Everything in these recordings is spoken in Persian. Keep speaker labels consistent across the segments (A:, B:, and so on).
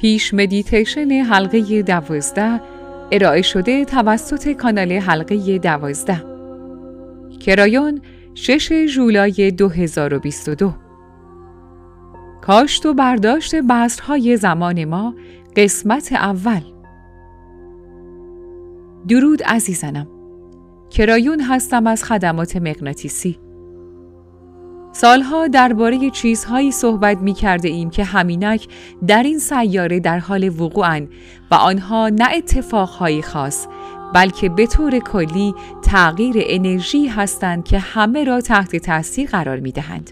A: پیش مدیتیشن حلقه دوازده ارائه شده توسط کانال حلقه دوازده. کرایون 6 جولای 2022 کاشت و برداشت بذرهای زمان ما قسمت اول. درود عزیزانم. کرایون هستم از خدمات مغناطیسی. سالها درباره چیزهایی صحبت می کرده ایم که همینک در این سیاره در حال وقوعن و آنها نه اتفاقهایی خاص بلکه به طور کلی تغییر انرژی هستند که همه را تحت تاثیر قرار می دهند.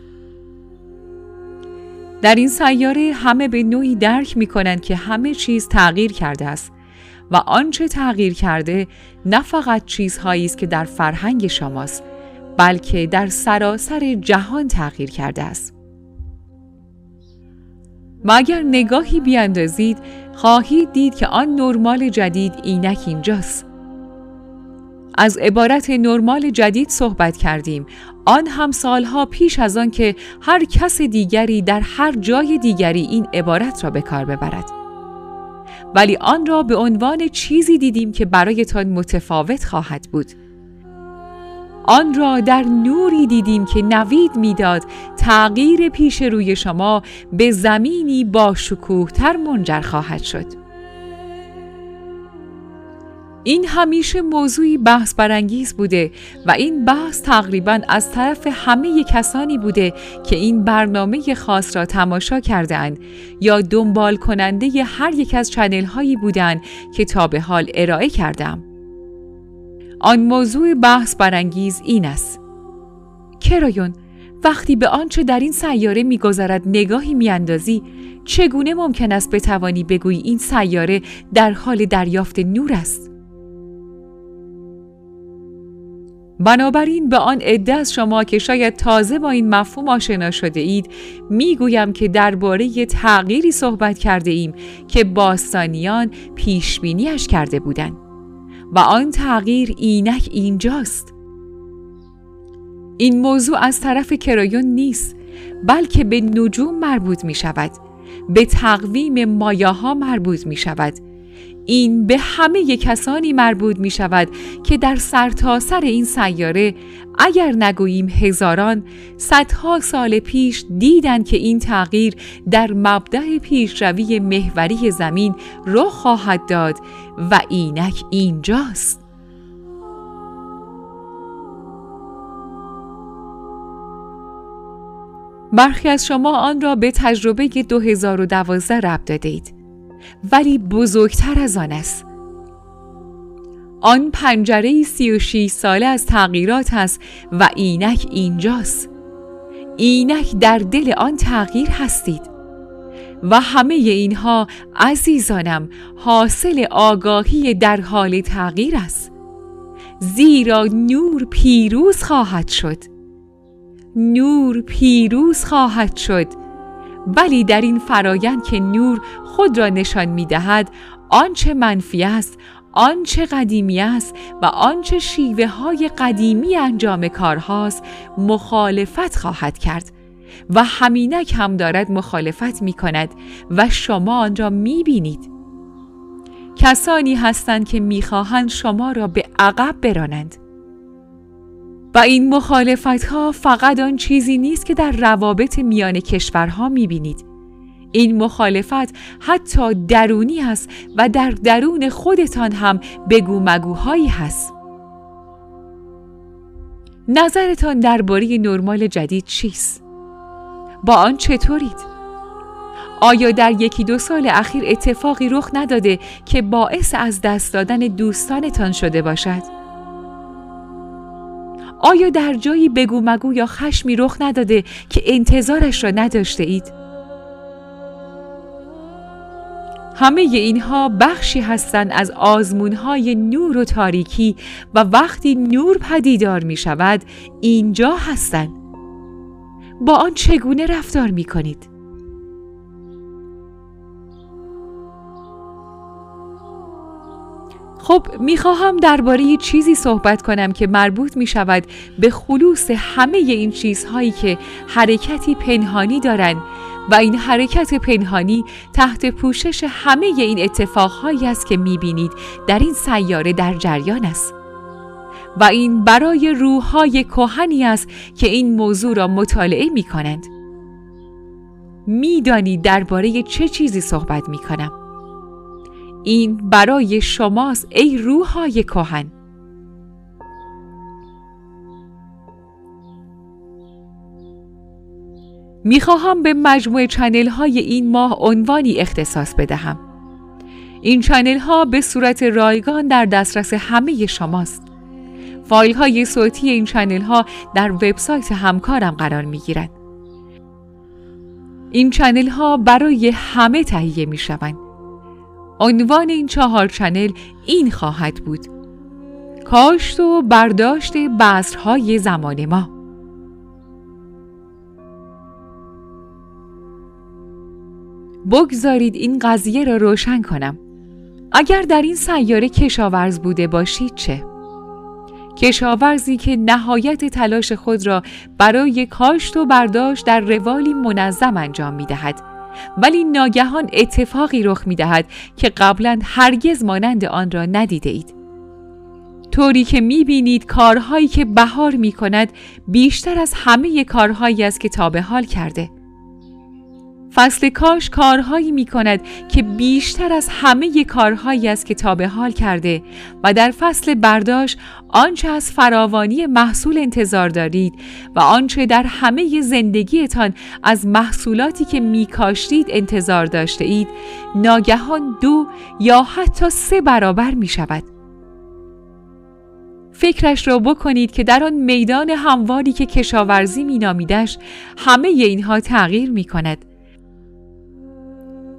A: در این سیاره همه به نوعی درک می کنند که همه چیز تغییر کرده است و آنچه تغییر کرده نه فقط چیزهایی است که در فرهنگ شماست بلکه در سراسر جهان تغییر کرده است. و اگر نگاهی بیاندازید خواهید دید که آن نرمال جدید اینک اینجاست. از عبارت نرمال جدید صحبت کردیم آن هم سالها پیش از آن که هر کس دیگری در هر جای دیگری این عبارت را به کار ببرد ولی آن را به عنوان چیزی دیدیم که برایتان متفاوت خواهد بود آن را در نوری دیدیم که نوید می‌داد تغییر پیش روی شما به زمینی با شکوه تر منجر خواهد شد این همیشه موضوعی بحث برانگیز بوده و این بحث تقریبا از طرف همه کسانی بوده که این برنامه خاص را تماشا کردند یا دنبال کننده هر یک از چنل هایی بودند که تا به حال ارائه کردم. آن موضوع بحث برانگیز این است. کرایون وقتی به آنچه در این سیاره میگذرد نگاهی میاندازی چگونه ممکن است بتوانی بگویی این سیاره در حال دریافت نور است بنابراین به آن عده از شما که شاید تازه با این مفهوم آشنا شده اید می‌گویم که درباره تغییری صحبت کرده ایم که باستانیان پیش بینیش کرده بودند و آن تغییر اینک اینجاست. این موضوع از طرف کرایون نیست بلکه به نجوم مربوط می شود به تقویم مایاها مربوط می شود. این به همه کسانی مربوط می شود که در سرتاسر سر این سیاره اگر نگوییم هزاران صدها سال پیش دیدند که این تغییر در مبدع پیشروی محوری زمین رخ خواهد داد و اینک اینجاست. برخی از شما آن را به تجربه 2012 ربط دادید ولی بزرگتر از آن است. آن پنجره سی و شیش ساله از تغییرات است و اینک اینجاست. اینک در دل آن تغییر هستید. و همه اینها عزیزانم حاصل آگاهی در حال تغییر است. زیرا نور پیروز خواهد شد. نور پیروز خواهد شد. ولی در این فرایند که نور خود را نشان می دهد آنچه منفی است آنچه قدیمی است و آنچه شیوه های قدیمی انجام کارهاست مخالفت خواهد کرد. و همینک هم دارد مخالفت می کند و شما آن را می بینید. کسانی هستند که می‌خواهند شما را به عقب برانند. و این مخالفت ها فقط آن چیزی نیست که در روابط میان کشورها می‌بینید. این مخالفت حتی درونی است و در درون خودتان هم بگو مگوهایی هست. نظرتان درباره نرمال جدید چیست؟ با آن چطورید؟ آیا در یکی دو سال اخیر اتفاقی رخ نداده که باعث از دست دادن دوستانتان شده باشد؟ آیا در جایی بگو مگو یا خشمی رخ نداده که انتظارش را نداشته اید؟ همه اینها بخشی هستند از آزمونهای نور و تاریکی و وقتی نور پدیدار می شود اینجا هستند. با آن چگونه رفتار می کنید؟ خب می‌خواهم درباره چیزی صحبت کنم که مربوط می شود به خلوص همه این چیزهایی که حرکتی پنهانی دارند و این حرکت پنهانی تحت پوشش همه این اتفاقهایی است که می‌بینید در این سیاره در جریان است و این برای روحهای کهنی است که این موضوع را مطالعه می کنند. می‌دانید درباره چه چیزی صحبت می کنم. این برای شماست ای روحهای کهن. می‌خواهم به مجموعه چنل های این ماه عنوانی اختصاص بدهم. این channel ها به صورت رایگان در دسترس همه شماست. فایل های صوتی این channel ها در وبسایت همکارم قرار می گیرد. این channel ها برای همه تهیه می شوند. عنوان این چهار channel این خواهد بود کاشت و برداشت بذرهای زمان ما بگذارید این قضیه را روشن کنم اگر در این سیاره کشاورز بوده باشید چه؟ کشاورزی که نهایت تلاش خود را برای کاشت و برداشت در روالی منظم انجام می دهد ولی ناگهان اتفاقی رخ می دهد که قبلا هرگز مانند آن را ندیده اید. طوری که می بینید کارهایی که بهار می کند بیشتر از همه کارهایی است که تا به حال کرده. فصل کاش کارهایی می کند که بیشتر از همه کارهایی است که تا به حال کرده و در فصل برداشت آنچه از فراوانی محصول انتظار دارید و آنچه در همه زندگیتان از محصولاتی که می کاشتید انتظار داشته اید ناگهان دو یا حتی سه برابر می شود. فکرش را بکنید که در آن میدان همواری که کشاورزی می نامیدش همه اینها تغییر می کند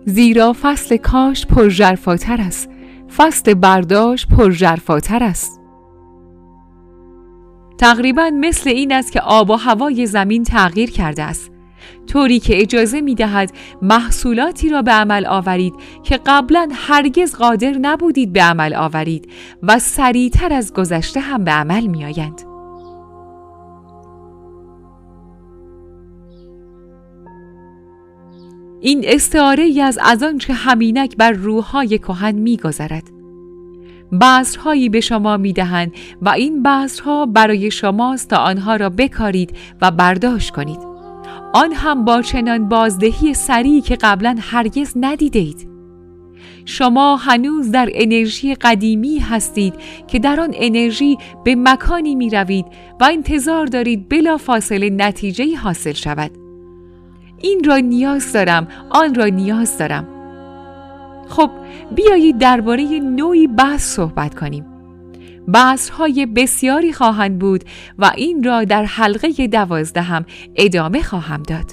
A: زیرا فصل کاش پرژرفاتر است. فصل برداشت پرژرفاتر است. تقریبا مثل این است که آب و هوای زمین تغییر کرده است. طوری که اجازه می دهد محصولاتی را به عمل آورید که قبلا هرگز قادر نبودید به عمل آورید و سریعتر از گذشته هم به عمل می آیند. این استعاره ای از از آنچه همینک بر روحهای کهن میگذرد بذرهایی به شما می‌دهند و این بذرها برای شماست تا آنها را بکارید و برداشت کنید آن هم با چنان بازدهی سریعی که قبلا هرگز ندیده اید. شما هنوز در انرژی قدیمی هستید که در آن انرژی به مکانی می روید و انتظار دارید بلا فاصله نتیجه حاصل شود. این را نیاز دارم آن را نیاز دارم. خب بیایید درباره نوعی بحث صحبت کنیم. های بسیاری خواهند بود و این را در حلقه دوازدهم ادامه خواهم داد.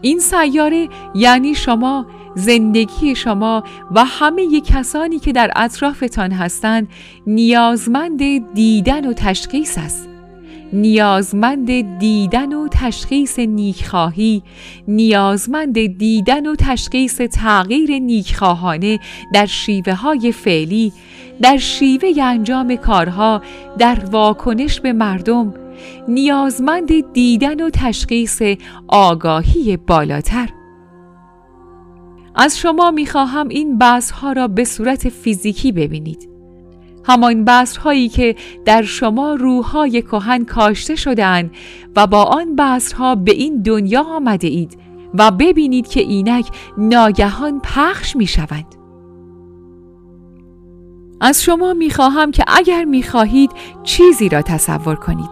A: این سیاره یعنی شما زندگی شما و همه کسانی که در اطرافتان هستند نیازمند دیدن و تشخیص است. نیازمند دیدن و تشخیص نیکخواهی نیازمند دیدن و تشخیص تغییر نیکخواهانه در شیوه های فعلی در شیوه انجام کارها در واکنش به مردم نیازمند دیدن و تشخیص آگاهی بالاتر. از شما می‌خواهم این بحث ها را به صورت فیزیکی ببینید. همان بذرهایی که در شما روحهای کهن کاشته شدهاند و با آن بذرها به این دنیا آمده اید و ببینید که اینک ناگهان پخش می شوند. از شما می خواهم که اگر می خواهید چیزی را تصور کنید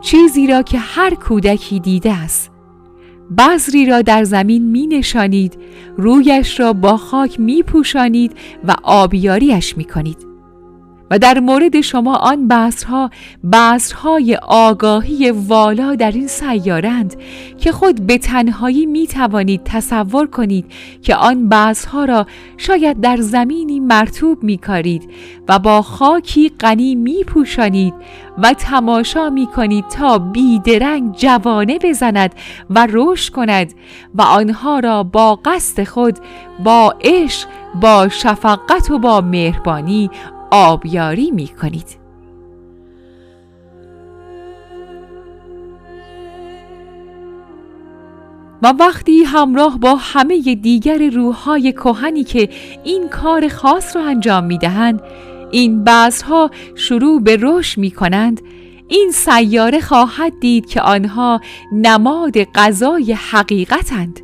A: چیزی را که هر کودکی دیده است بذری را در زمین می نشانید رویش را با خاک می پوشانید و آبیاریش می کنید و در مورد شما آن بذرها بذرهای آگاهی والا در این سیارند که خود به تنهایی می توانید تصور کنید که آن بذرها را شاید در زمینی مرتوب می کارید و با خاکی غنی می پوشانید و تماشا می کنید تا بیدرنگ جوانه بزند و رشد کند و آنها را با قصد خود با عشق با شفقت و با مهربانی آبیاری می کنید. و وقتی همراه با همه دیگر روحهای کهنی که این کار خاص را انجام می دهند این بذرها شروع به رشد می کنند این سیاره خواهد دید که آنها نماد غذای حقیقتند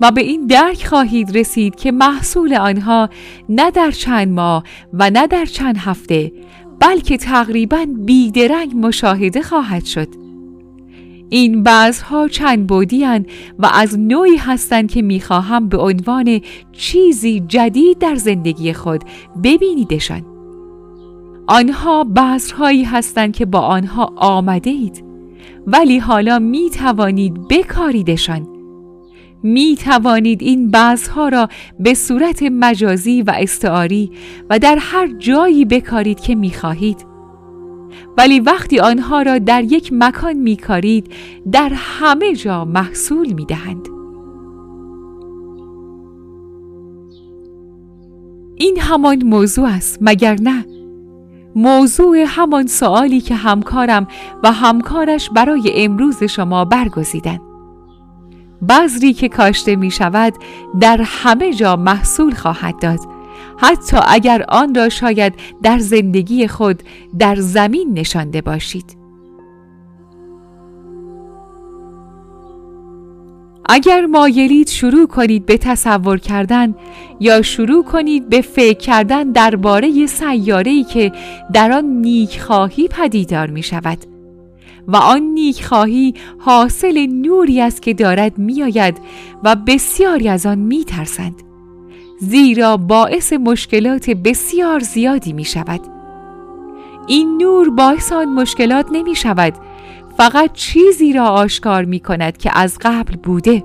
A: و به این درک خواهید رسید که محصول آنها نه در چند ماه و نه در چند هفته بلکه تقریبا بیدرنگ مشاهده خواهد شد. این بعضها چند بودی و از نوعی هستند که می‌خواهم به عنوان چیزی جدید در زندگی خود ببینیدشان. آنها بذرهایی هستند که با آنها آمده اید ولی حالا می توانید بکاریدشان. می توانید این بعضها را به صورت مجازی و استعاری و در هر جایی بکارید که می خواهید. ولی وقتی آنها را در یک مکان می کارید در همه جا محصول می دهند. این همان موضوع است مگر نه؟ موضوع همان سوالی که همکارم و همکارش برای امروز شما برگزیدند. بذری که کاشته می شود در همه جا محصول خواهد داد. حتی اگر آن را شاید در زندگی خود در زمین نشانده باشید. اگر مایلید شروع کنید به تصور کردن یا شروع کنید به فکر کردن درباره سیاره‌ای که در آن نیکخواهی پدیدار می شود. و آن نیک خواهی حاصل نوری است که دارد میآید و بسیاری از آن میترسند زیرا باعث مشکلات بسیار زیادی می شود این نور باعث آن مشکلات نمی شود فقط چیزی را آشکار می کند که از قبل بوده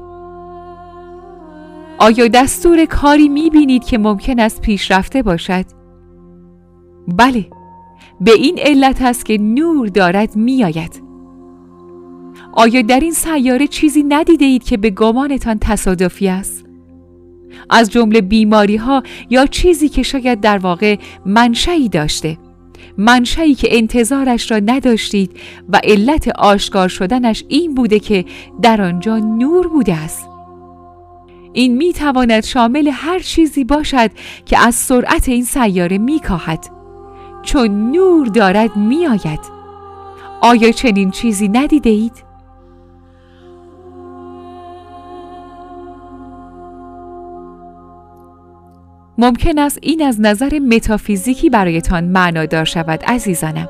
A: آیا دستور کاری می بینید که ممکن است پیشرفته باشد؟ بله به این علت است که نور دارد می آید. آیا در این سیاره چیزی ندیده اید که به گمانتان تصادفی است؟ از جمله بیماری ها یا چیزی که شاید در واقع منشایی داشته منشایی که انتظارش را نداشتید و علت آشکار شدنش این بوده که در آنجا نور بوده است این می تواند شامل هر چیزی باشد که از سرعت این سیاره می کاهد چون نور دارد می آید آیا چنین چیزی ندیده اید؟ ممکن است این از نظر متافیزیکی برایتان معنادار شود عزیزانم.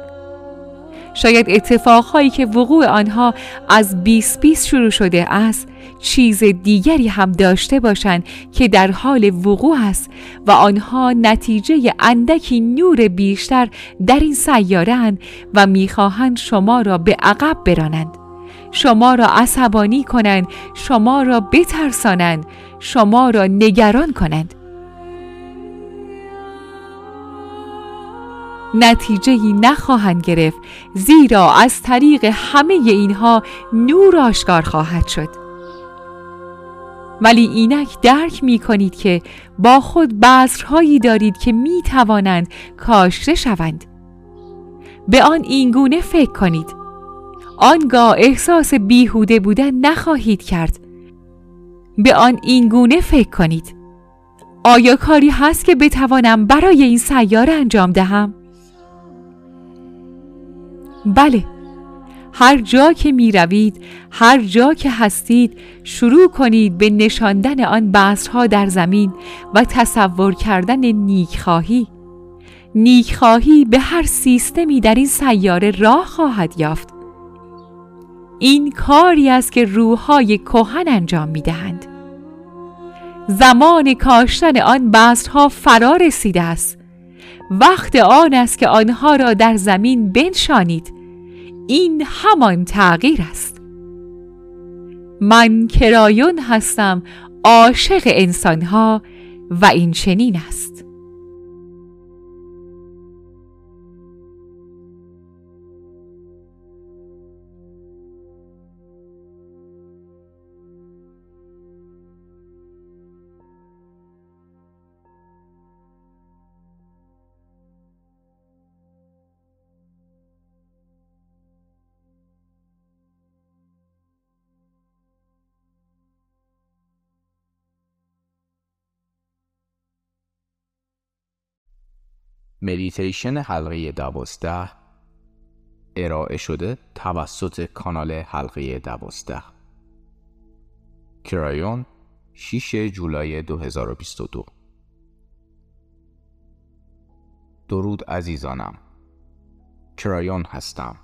A: شاید اتفاقهایی که وقوع آنها از 20 بیس شروع شده است چیز دیگری هم داشته باشند که در حال وقوع است و آنها نتیجه اندکی نور بیشتر در این سیاره و می‌خواهند شما را به عقب برانند. شما را عصبانی کنند شما را بترسانند شما را نگران کنند. نتیجه نخواهند گرفت زیرا از طریق همه اینها نور آشکار خواهد شد. ولی اینک درک می کنید که با خود بذرهایی دارید که می توانند کاشته شوند. به آن اینگونه فکر کنید. آنگاه احساس بیهوده بودن نخواهید کرد. به آن اینگونه فکر کنید. آیا کاری هست که بتوانم برای این سیاره انجام دهم؟ بله. هر جا که می روید هر جا که هستید شروع کنید به نشاندن آن بذرها در زمین و تصور کردن نیکخواهی. نیکخواهی به هر سیستمی در این سیاره راه خواهد یافت. این کاری است که روحهای کهن انجام می دهند زمان کاشتن آن بذرها فرا رسیده است. وقت آن است که آنها را در زمین بنشانید. این همان تغییر است. من کرایون هستم عاشق انسانها و این چنین است.
B: مدیتیشن حلقه دوازده ارائه شده توسط کانال حلقه دوازده. کرایون 6 جولای 2022 درود عزیزانم. کرایون هستم.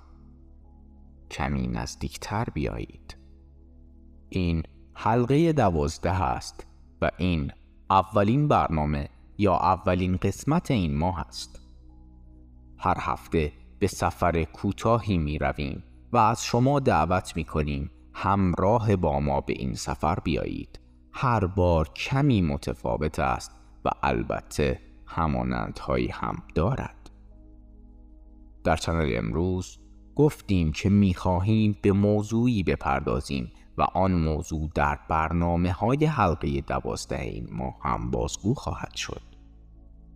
B: کمی نزدیکتر بیایید. این حلقه دوازده است و این اولین برنامه یا اولین قسمت این ماه است. هر هفته به سفر کوتاهی می رویم و از شما دعوت می کنیم همراه با ما به این سفر بیایید. هر بار کمی متفاوت است و البته همانندهایی هم دارد. در چنل امروز گفتیم که می خواهیم به موضوعی بپردازیم و آن موضوع در برنامه های حلقه دوازده این ماه هم بازگو خواهد شد.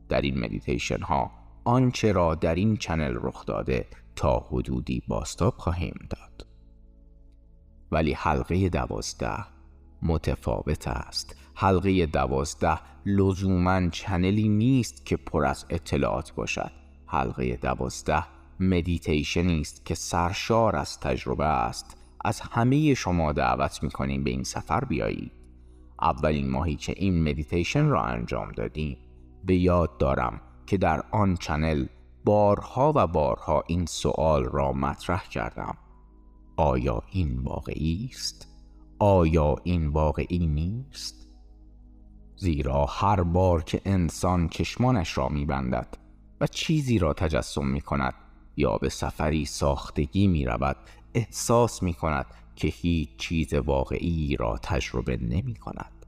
B: در این مدیتیشن ها آنچه را در این channel رخ داده تا حدودی بازتاب خواهیم داد. ولی حلقه دوازده متفاوت است. حلقه دوازده لزوما channel ی نیست که پر از اطلاعات باشد. حلقه دوازده مدیتیشنی است که سرشار از تجربه است. از همه شما دعوت می‌کنیم به این سفر بیایید اولین ماهی که این مدیتیشن را انجام دادیم به یاد دارم که در آن channel بارها و بارها این سوال را مطرح کردم آیا این واقعی است؟ آیا این واقعی نیست؟ زیرا هر بار که انسان چشمانش را میبندد و چیزی را تجسم می کند یا به سفری ساختگی می رود احساس می کند که هیچ چیز واقعی را تجربه نمی کند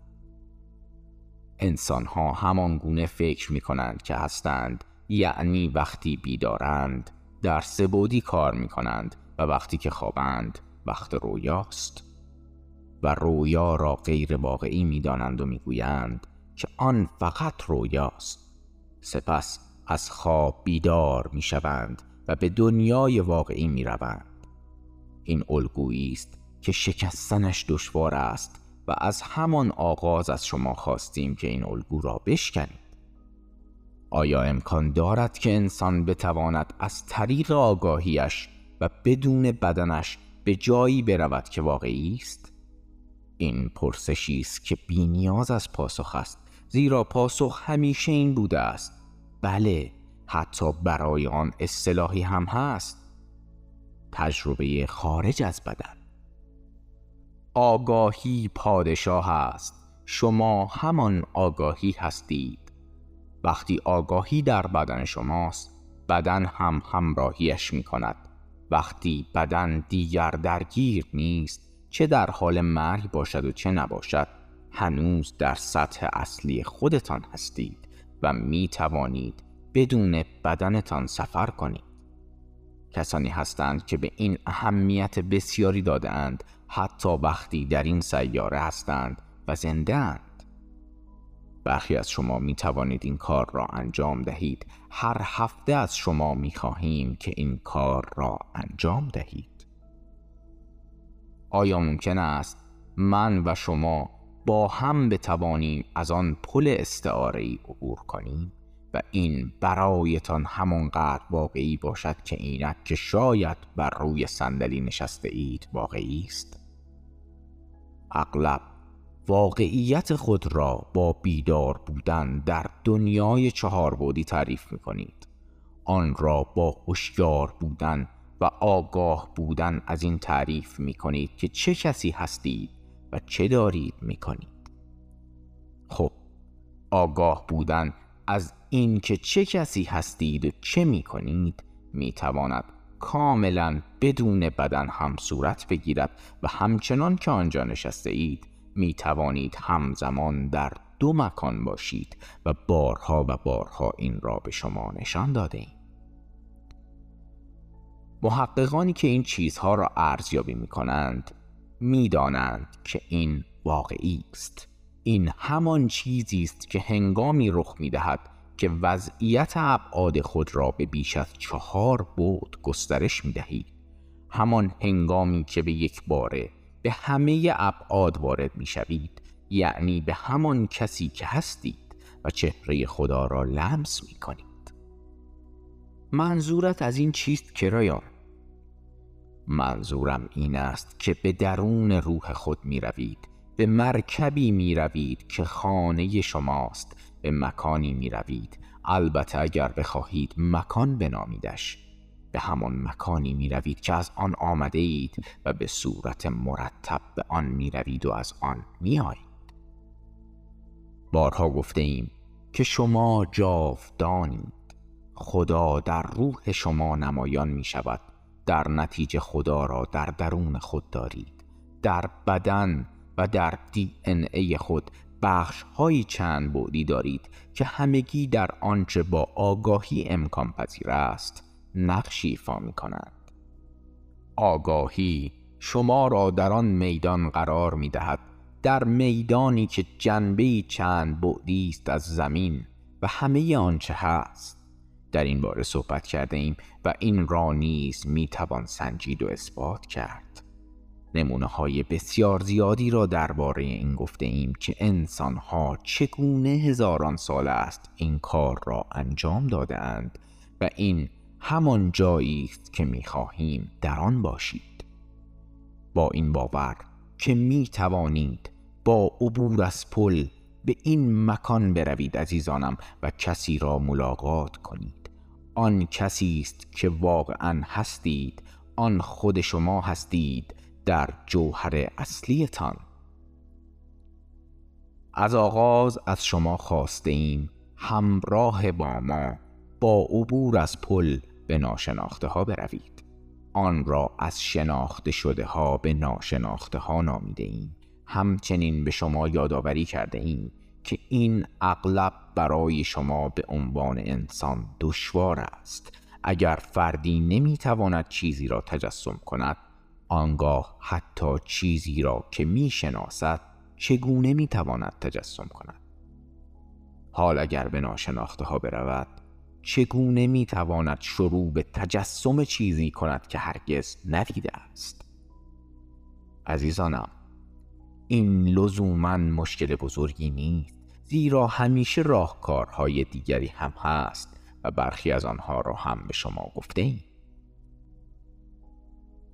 B: انسان ها همان گونه فکر می کنند که هستند یعنی وقتی بیدارند در سبودی کار می کنند و وقتی که خوابند وقت رویاست. و رویا را غیر واقعی می دانند و می گویند که آن فقط رویاست. سپس از خواب بیدار می شوند و به دنیای واقعی می روند این الگویی است که شکستنش دشوار است و از همان آغاز از شما خواستیم که این الگو را بشکنید. آیا امکان دارد که انسان بتواند از طریق آگاهیش و بدون بدنش به جایی برود که واقعی است؟ این پرسشی است که بینیاز از پاسخ است زیرا پاسخ همیشه این بوده است. بله حتی برای آن اصطلاحی هم هست. تجربه خارج از بدن. آگاهی پادشاه است. شما همان آگاهی هستید. وقتی آگاهی در بدن شماست بدن هم همراهیش می کند وقتی بدن دیگر درگیر نیست چه در حال مرگ باشد و چه نباشد هنوز در سطح اصلی خودتان هستید و می توانید بدون بدنتان سفر کنید. کسانی هستند که به این اهمیت بسیاری دادهاند حتی وقتی در این سیاره هستند و زنده اند. برخی از شما می توانید این کار را انجام دهید. هر هفته از شما می خواهیم که این کار را انجام دهید. آیا ممکن است من و شما با هم بتوانیم از آن پل استعاره عبور کنیم؟ و این برایتان همانقدر واقعی باشد که اینک که شاید بر روی صندلی نشسته اید واقعی است. اغلب واقعیت خود را با بیدار بودن در دنیای چهار بودی تعریف می کنید آن را با هوشیار بودن و آگاه بودن از این تعریف می کنید که چه کسی هستید و چه دارید می کنید خب آگاه بودن از این که چه کسی هستید چه می کنید می تواند کاملا بدون بدن هم صورت بگیرد و همچنان که آنجا نشسته اید می توانید همزمان در دو مکان باشید و بارها و بارها این را به شما نشان داده ایم. محققانی که این چیزها را ارزیابی می کنند می دانند که این واقعی است. این همان چیزی است که هنگامی رخ می دهد که وضعیت ابعاد خود را به بیش از چهار بود گسترش می دهید همان هنگامی که به یک باره به همه ابعاد وارد می شوید یعنی به همان کسی که هستید و چهره خدا را لمس می کنید منظورت از این چیست کرایان منظورم این است که به درون روح خود می روید به مرکبی می روید که خانه شماست به مکانی می روید البته اگر بخواهید مکان بنامیدش. به همان مکانی می روید که از آن آمده اید و به صورت مرتب به آن می روید و از آن می آید. بارها گفته ایم که شما جاودانید. خدا در روح شما نمایان می شود در نتیجه خدا را در درون خود دارید. در بدن و در دی ان ای خود بخش های چند بعدی دارید که همگی در آنچه با آگاهی امکان پذیر است نقشی ایفا می کنند. آگاهی شما را در آن میدان قرار می دهد در میدانی که جنبه چند بعدی است از زمین و همه آنچه هست. در این باره صحبت کرده ایم و این را نیز می توان سنجید و اثبات کرد. نمونه های بسیار زیادی را درباره این گفته ایم که انسان ها چگونه هزاران سال است این کار را انجام داده اند و این همان جایی است که می خواهیم در آن باشید. با این باور که می توانید با عبور از پل به این مکان بروید عزیزانم و کسی را ملاقات کنید. آن کسی است که واقعا هستید آن خود شما هستید در جوهر اصلیتان. از آغاز از شما خواسته ایم همراه با ما با عبور از پل به ناشناخته ها بروید. آن را از شناخته شده ها به ناشناخته ها نامیده ایم همچنین به شما یادآوری کرده ایم که این اغلب برای شما به عنوان انسان دشوار است. اگر فردی نمی‌تواند چیزی را تجسم کند آنگاه حتی چیزی را که می‌شناسد چگونه می‌تواند تجسم کند حال اگر به ناشناخته ها برود چگونه می‌تواند شروع به تجسم چیزی کند که هرگز ندیده است عزیزانم این لزوما مشکل بزرگی نیست زیرا همیشه راهکارهای دیگری هم هست و برخی از آنها را هم به شما گفته ایم.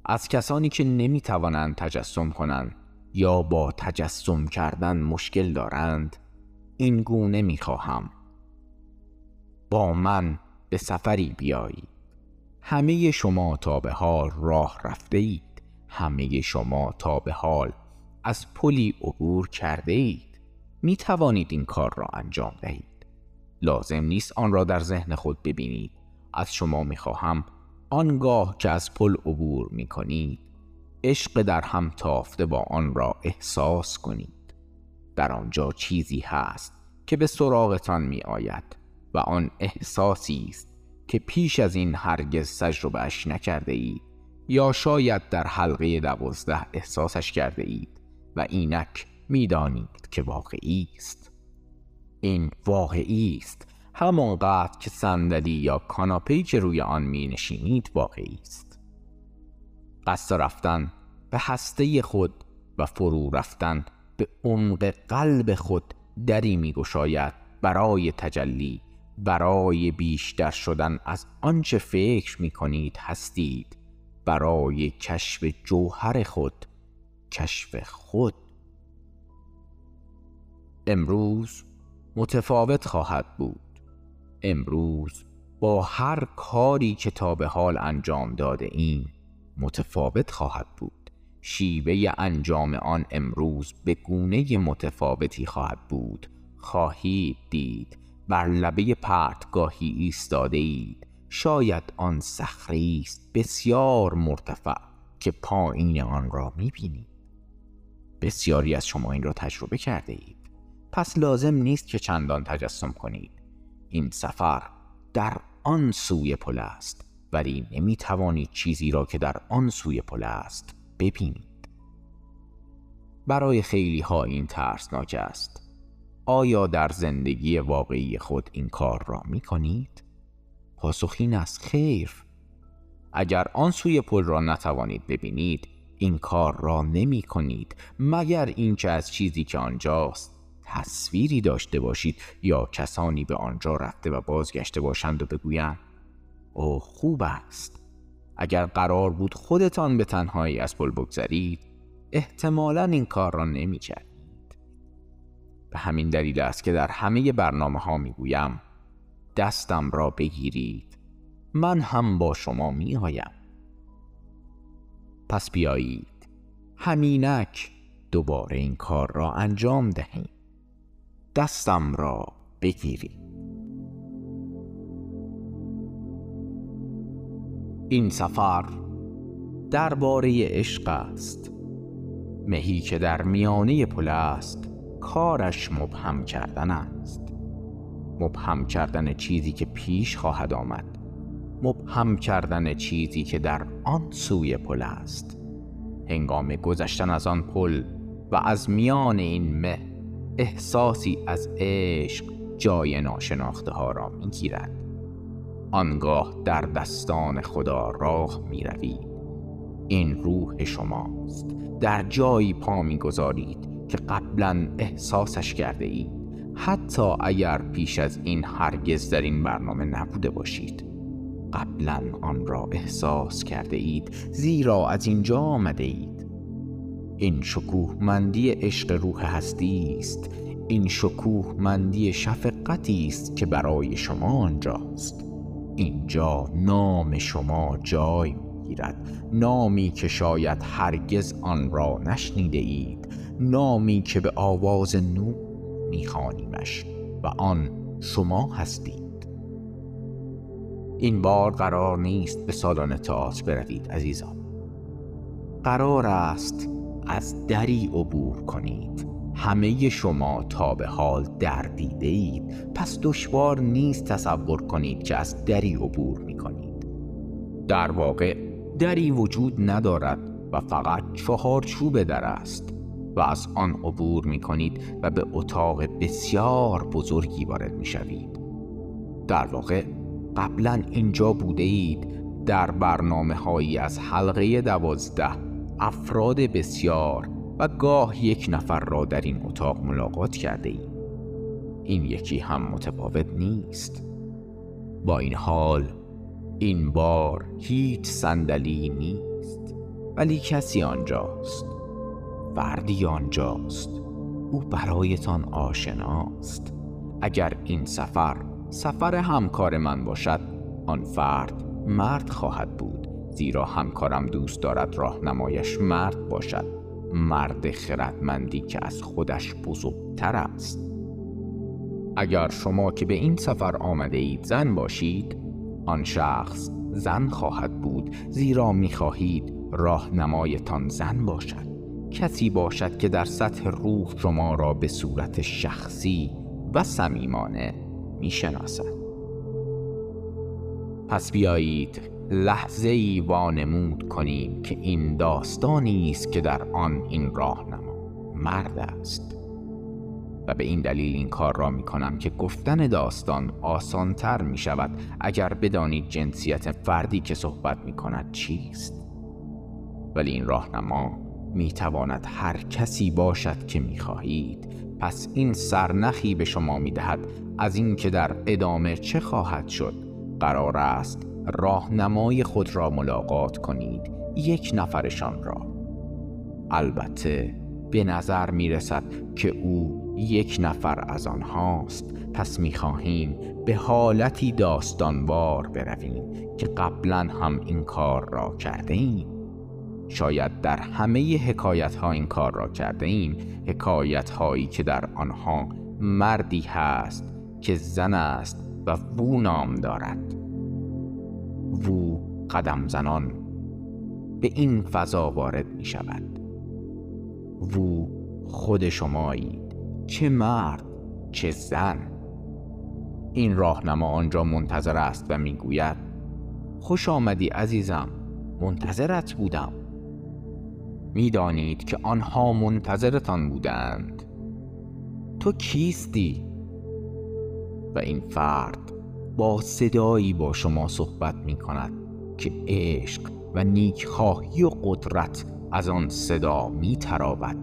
B: از کسانی که نمی توانند تجسم کنند یا با تجسم کردن مشکل دارند این گونه می خواهم با من به سفری بیایید. همه شما تا به حال راه رفته اید همه شما تا به حال از پلی عبور کرده اید می توانید این کار را انجام دهید. لازم نیست آن را در ذهن خود ببینید. از شما می خواهم آنگاه که از پل عبور می کنید عشق در هم تافته با آن را احساس کنید. در آنجا چیزی هست که به سراغتان می آید و آن احساسی است که پیش از این هرگز تجربهش نکرده اید یا شاید در حلقه دوازده احساسش کرده اید و اینک می‌دانید که واقعی است. این واقعی است همانقدر که صندلی یا کاناپه‌ای که روی آن می نشینید واقعی است. قصد رفتن به هسته خود و فرو رفتن به عمق قلب خود دری می گشاید برای تجلی برای بیشتر شدن از آنچه فکر می کنید هستید. برای کشف جوهر خود کشف خود. امروز متفاوت خواهد بود. امروز با هر کاری که تا به حال انجام داده این متفاوت خواهد بود. شیوه انجام آن امروز به گونه متفاوتی خواهد بود. خواهید دید بر لبه پرتگاهی ایستاده اید. شاید آن صخره است بسیار مرتفع که پایین آن را می‌بینید. بسیاری از شما این را تجربه کرده اید. پس لازم نیست که چندان تجسم کنید. این سفر در آن سوی پل است ولی نمی توانید چیزی را که در آن سوی پل است ببینید. برای خیلی ها این ترسناک است. آیا در زندگی واقعی خود این کار را می کنید؟ پاسخ این است خیر. اگر آن سوی پل را نتوانید ببینید این کار را نمی کنید مگر اینکه از چیزی که آنجاست تصویری داشته باشید یا کسانی به آنجا رفته و بازگشته باشند و بگویند او خوب است. اگر قرار بود خودتان به تنهایی از پل بگذرید احتمالا این کار را نمی به همین دلیل است که در همه برنامه ها می گویم دستم را بگیرید. من هم با شما می آیم پس بیایید. همینک دوباره این کار را انجام دهیم. دستم را بگیرید این سفر درباره عشق است. مهی که در میانه پل است کارش مبهم کردن است. مبهم کردن چیزی که پیش خواهد آمد. مبهم کردن چیزی که در آن سوی پل است. هنگام گذشتن از آن پل و از میان این مه احساسی از عشق جای ناشناخته ها را می گیرد آنگاه در دستان خدا راه می روید این روح شماست. در جایی پا می گذارید که قبلا احساسش کرده اید حتی اگر پیش از این هرگز در این برنامه نبوده باشید. قبلا آن را احساس کرده اید زیرا از اینجا آمده اید این شکوه مندی عشق روح هستی است. این شکوه مندی شفقتی است که برای شما آنجاست. اینجا نام شما جای می‌گیرد. نامی که شاید هرگز آن را نشنیده اید نامی که به آواز نو میخوانیمش و آن شما هستید. این بار قرار نیست به سالن تئاتر بروید عزیزان. قرار است از دری عبور کنید. همه شما تا به حال در دیده اید. پس دشوار نیست تصور کنید که از دری عبور می کنید در واقع دری وجود ندارد و فقط چهار چوب در است و از آن عبور می کنید و به اتاق بسیار بزرگی وارد می شوید در واقع قبلا اینجا بوده اید. در برنامه هایی از حلقه دوازده افراد بسیار و گاه یک نفر را در این اتاق ملاقات کرده ایم. این یکی هم متفاوت نیست. با این حال این بار هیچ صندلی نیست ولی کسی آنجاست. فردی آنجاست. او برایتان آشناست. اگر این سفر سفر همکار من باشد آن فرد مرد خواهد بود. زیرا همکارم دوست دارد راهنمایش مرد باشد مرد خردمندی که از خودش بزرگتر است. اگر شما که به این سفر آمده اید زن باشید آن شخص زن خواهد بود زیرا می‌خواهید راهنمایتان زن باشد. کسی باشد که در سطح روح شما را به صورت شخصی و صمیمانه می‌شناسد. پس بیایید لحظه ای وانمود کنیم که این داستانی است که در آن این راهنما مرد است. و به این دلیل این کار را می کنم که گفتن داستان آسانتر می شود اگر بدانید جنسیت فردی که صحبت می کند چیست. ولی این راهنما می تواند هر کسی باشد که می خواهید پس این سرنخی به شما می دهد از اینکه در ادامه چه خواهد شد؟ قرار است راهنمای خود را ملاقات کنید یک نفرشان را. البته به نظر می رسد که او یک نفر از آنهاست. پس می خواهیم به حالتی داستانوار برویم که قبلا هم این کار را کرده ایم شاید در همه حکایت ها این کار را کرده ایم حکایت هایی که در آنها مردی هست که زن است و وو نام دارد. وو قدم زنان به این فضا وارد می شود وو خود شمایید چه مرد چه زن. این راهنما آنجا منتظر است و می‌گوید خوش آمدی عزیزم منتظرت بودم. می‌دانید که آنها منتظرتان بودند. تو کیستی؟ و این فرد با صدایی با شما صحبت می کند که عشق و نیکخواهی و قدرت از آن صدا می تراود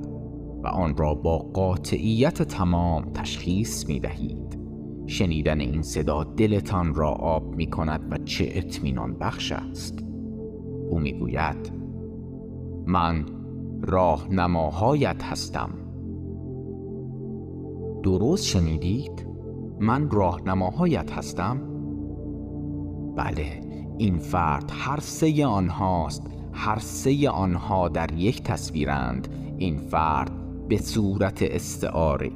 B: و آن را با قاطعیت تمام تشخیص می دهید شنیدن این صدا دلتان را آب می کند و چه اطمینان بخش است؟ او می گوید من راهنماهایت هستم. درست شنیدید؟ من راهنماهایت هستم؟ بله این فرد هر سه آنهاست هر سه آنها در یک تصویرند. این فرد به صورت استعاره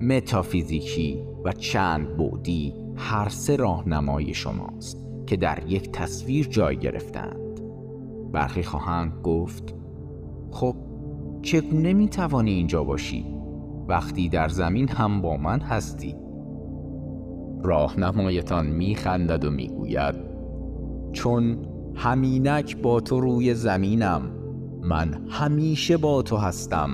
B: متافیزیکی و چند بعدی هر سه راهنمای شماست که در یک تصویر جای گرفتند. برخی خواهند گفت خب چگونه می توانی اینجا باشی؟ وقتی در زمین هم با من هستی. راهنمایتان می خندد و می گوید چون همینک با تو روی زمینم من همیشه با تو هستم.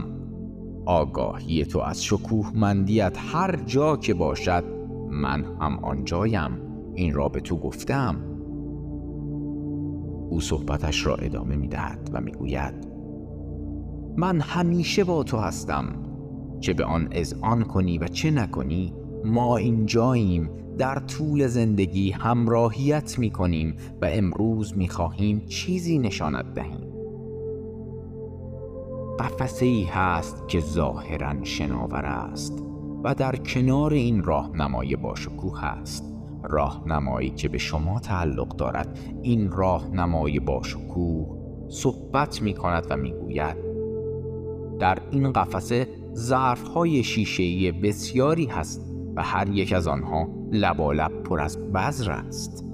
B: آگاهی تو از شکوه مندیت هر جا که باشد من هم آنجایم. این را به تو گفتم. او صحبتش را ادامه می دهد و می گوید من همیشه با تو هستم. چه به آن آن کنی و چه نکنی ما اینجاییم. در طول زندگی همراهیت می کنیم و امروز می خواهیم چیزی نشانت دهیم. قفسه ای هست که ظاهرا شناور است و در کنار این راهنمای باشکوه است. راهنمایی که به شما تعلق دارد. این راهنمای باشکوه صحبت می کند و می گوید در این قفسه ظرف های شیشه بسیاری هست و هر یک از آنها لبالب پر از بذر است.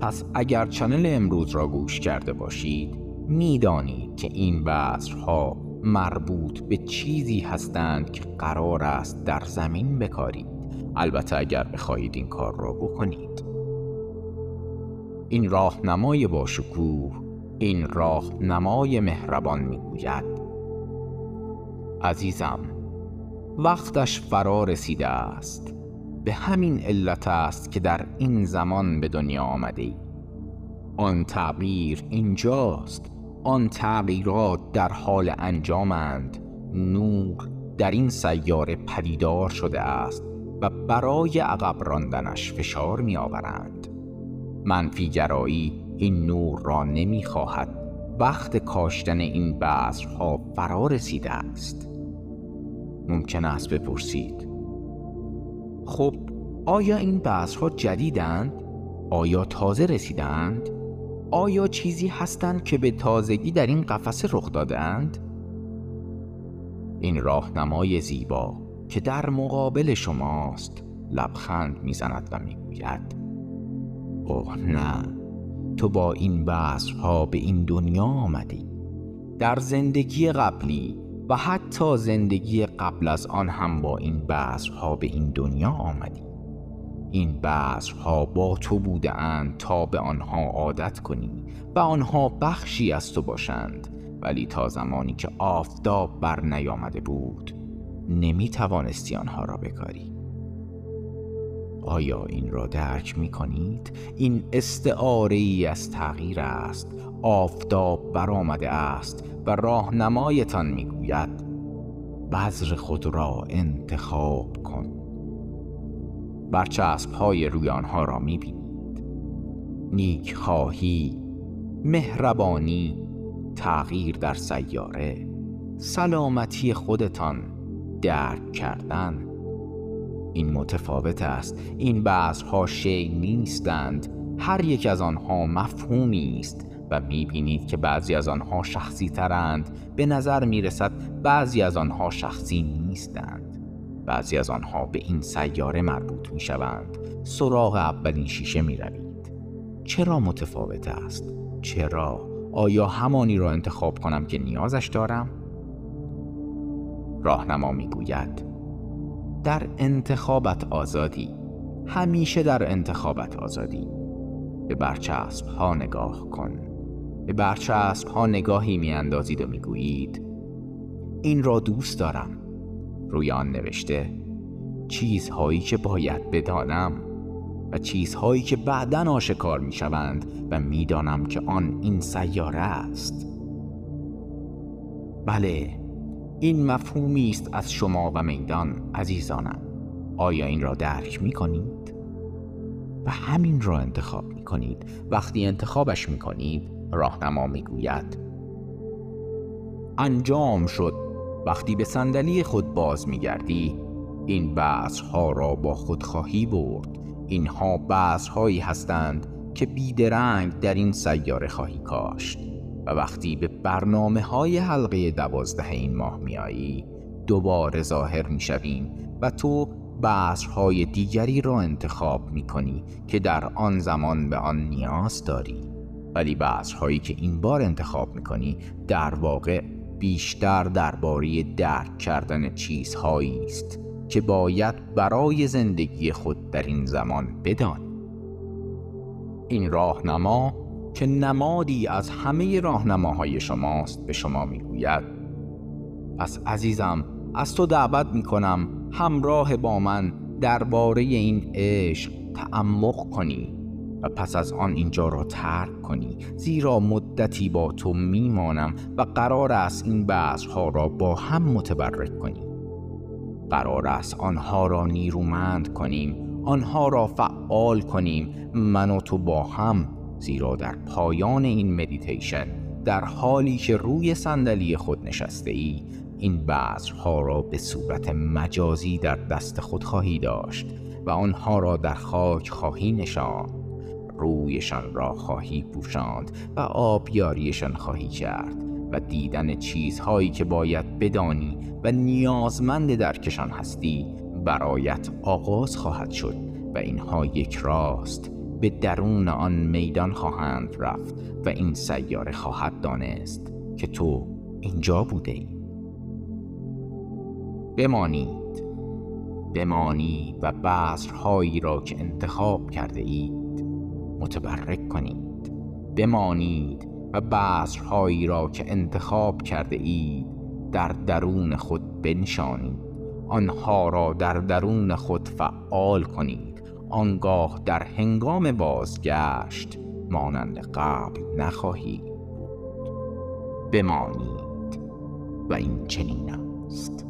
B: پس اگر چنل امروز را گوش کرده باشید می‌دانید که این بذرها مربوط به چیزی هستند که قرار است در زمین بکارید. البته اگر بخواهید این کار را بکنید. این راهنمای باشکوه این راهنمای مهربان می‌گوید. عزیزم وقتش فرا رسیده است. به همین علت است که در این زمان به دنیا آمده ای. آن تغییر اینجاست. آن تغییرات در حال انجامند. نور در این سیاره پدیدار شده است و برای عقب راندنش فشار می آورند منفیگرایی این نور را نمی خواهد وقت کاشتن این بذرها فرا رسیده است. ممکن است بپرسید خب آیا این بذرها جدیدند؟ آیا تازه رسیدند؟ آیا چیزی هستند که به تازگی در این قفسه رخ دادند؟ این راهنمای زیبا که در مقابل شماست لبخند می‌زند و می‌گوید اوه نه تو با این بذرها به این دنیا آمدی در زندگی قبلی و حتی زندگی قبل از آن هم با این بذرها به این دنیا آمدی. این بذرها با تو بودند تا به آنها عادت کنی و آنها بخشی از تو باشند. ولی تا زمانی که آفتاب بر نیامده بود نمی توانستی آنها را بکاری. آیا این را درک می کنید؟ این استعاره ای از تغییر است آفتاب برآمده است و راهنمایتان می‌گوید بذر خود را انتخاب کن. برچسب های روی آنها را می‌بینید. نیک خواهی مهربانی تغییر در سیاره سلامتی خودتان درک کردن. این متفاوت است. این بذرها شی نیستند. هر یک از آنها مفهومی است و می‌بینید که بعضی از آنها شخصی ترند به نظر می‌رسد بعضی از آنها شخصی نیستند. بعضی از آنها به این سیاره مربوط می‌شوند. سراغ اولین شیشه می‌روید. چرا متفاوت است؟ چرا؟ آیا همانی را انتخاب کنم که نیازش دارم؟ راهنما می‌گوید در انتخابت آزادی. همیشه در انتخابت آزادی. به برچسب ها نگاه کن. به برچسب ها نگاهی می اندازید و می گویید این را دوست دارم. روی آن نوشته چیزهایی که باید بدانم و چیزهایی که بعدا آشکار می شوند و می دانم که آن این سیاره است. بله این مفهومی است از شما و میدان عزیزانم. آیا این را درک می کنید؟ و همین را انتخاب می کنید وقتی انتخابش می کنید راهنما می گوید انجام شد. وقتی به صندلی خود باز می گردی این بذرها را با خود خواهی برد. اینها بذرهایی هستند که بیدرنگ در این سیاره خواهی کاشت. و وقتی به برنامه های حلقه دوازده این ماه میایی دوباره ظاهر می‌شویم و تو بذرهای دیگری را انتخاب می کنی که در آن زمان به آن نیاز داری. ولی بذرهایی که این بار انتخاب می کنی در واقع بیشتر درباره درک کردن چیزهایی است که باید برای زندگی خود در این زمان بدان این راهنما که نمادی از همه راهنماهای شماست به شما می‌گوید. پس عزیزم از تو دعوت می‌کنم همراه با من درباره این عشق تعمق کنی و پس از آن اینجا را ترک کنی. زیرا مدتی با تو میمانم و قرار است این بذرها را با هم متبرک کنی. قرار است آنها را نیرومند کنیم آنها را فعال کنیم من و تو با هم زیرا در پایان این مدیتیشن در حالی که روی صندلی خود نشسته ای این بذرها را به صورت مجازی در دست خود خواهی داشت و آنها را در خاک خواهی نشان رویشان را خواهی پوشاند و آبیاریشان خواهی کرد و دیدن چیزهایی که باید بدانی و نیازمند درکشان هستی برایت آغاز خواهد شد و اینها یک راست. به درون آن میدان خواهند رفت و این سیاره خواهد دانست که تو اینجا بوده ای. بمانید. بمانید و بذرهایی را که انتخاب کرده اید متبرک کنید. بمانید و بذرهایی را که انتخاب کرده اید در درون خود بنشانید. آنها را در درون خود فعال کنید. آنگاه در هنگام بازگشت مانند قبل نخواهید بمانید و این چنین است.